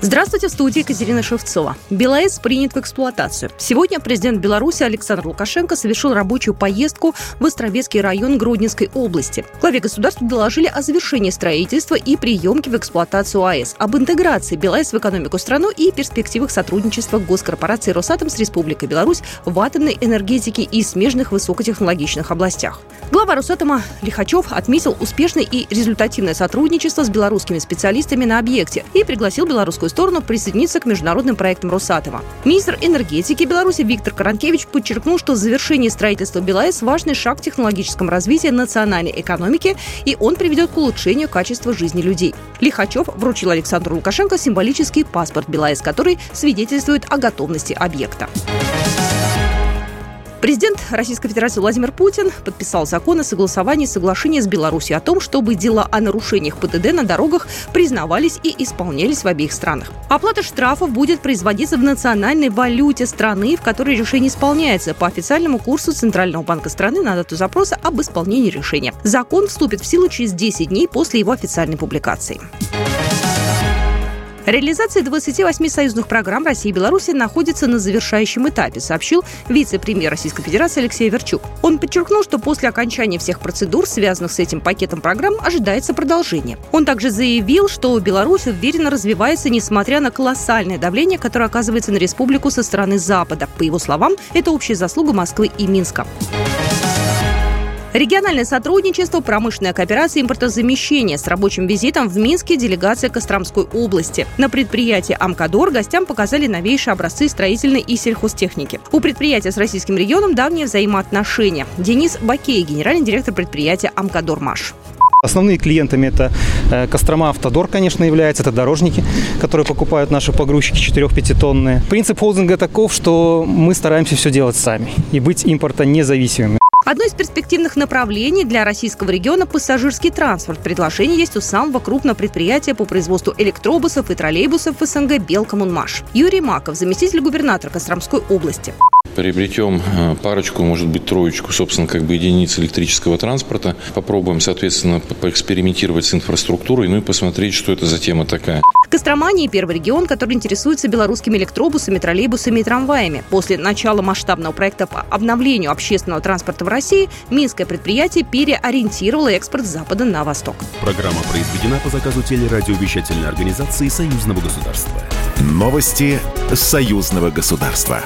Здравствуйте, в студии Екатерина Шевцова. БелАЭС принят в эксплуатацию. Сегодня президент Беларуси Александр Лукашенко совершил рабочую поездку в Островецкий район Гродненской области. Главе государства доложили о завершении строительства и приемке в эксплуатацию АЭС, об интеграции БелАЭС в экономику страны и перспективах сотрудничества госкорпорации «Росатом» с Республикой Беларусь в атомной энергетике и смежных высокотехнологичных областях. Глава Росатома Лихачев отметил успешное и результативное сотрудничество с белорусскими специалистами на объекте и пригласил белорусскую сторону присоединиться к международным проектам Росатома. Министр энергетики Беларуси Виктор Каранкевич подчеркнул, что завершение строительства БелАЭС – важный шаг в технологическом развитии национальной экономики, и он приведет к улучшению качества жизни людей. Лихачев вручил Александру Лукашенко символический паспорт БелАЭС, который свидетельствует о готовности объекта. Президент Российской Федерации Владимир Путин подписал закон о согласовании соглашения с Беларусью о том, чтобы дела о нарушениях ПДД на дорогах признавались и исполнялись в обеих странах. Оплата штрафов будет производиться в национальной валюте страны, в которой решение исполняется по официальному курсу Центрального банка страны на дату запроса об исполнении решения. Закон вступит в силу через 10 дней после его официальной публикации. Реализация 28 союзных программ России и Беларуси находится на завершающем этапе, сообщил вице-премьер Российской Федерации Алексей Верчук. Он подчеркнул, что после окончания всех процедур, связанных с этим пакетом программ, ожидается продолжение. Он также заявил, что Беларусь уверенно развивается, несмотря на колоссальное давление, которое оказывается на республику со стороны Запада. По его словам, это общая заслуга Москвы и Минска. Региональное сотрудничество, промышленная кооперация и импортозамещение с рабочим визитом в Минске делегация Костромской области. На предприятии «Амкадор» гостям показали новейшие образцы строительной и сельхозтехники. У предприятия с российским регионом давние взаимоотношения. Денис Бакей, генеральный директор предприятия «Амкадор Маш». Основными клиентами это э, Кострома Автодор, конечно, является. Это дорожники, которые покупают наши погрузчики 4-5 тонны. Принцип холдинга таков, что мы стараемся все делать сами и быть импорта независимыми. Одно из перспективных направлений для российского региона – пассажирский транспорт. Предложение есть у самого крупного предприятия по производству электробусов и троллейбусов в СНГ «Белкоммунмаш». Юрий Маков, заместитель губернатора Костромской области приобретем э, парочку, может быть, троечку, собственно, как бы единиц электрического транспорта. Попробуем, соответственно, поэкспериментировать с инфраструктурой, ну и посмотреть, что это за тема такая. Кострома не первый регион, который интересуется белорусскими электробусами, троллейбусами и трамваями. После начала масштабного проекта по обновлению общественного транспорта в России Минское предприятие переориентировало экспорт с запада на восток. Программа произведена по заказу телерадиовещательной организации Союзного государства. Новости Союзного государства.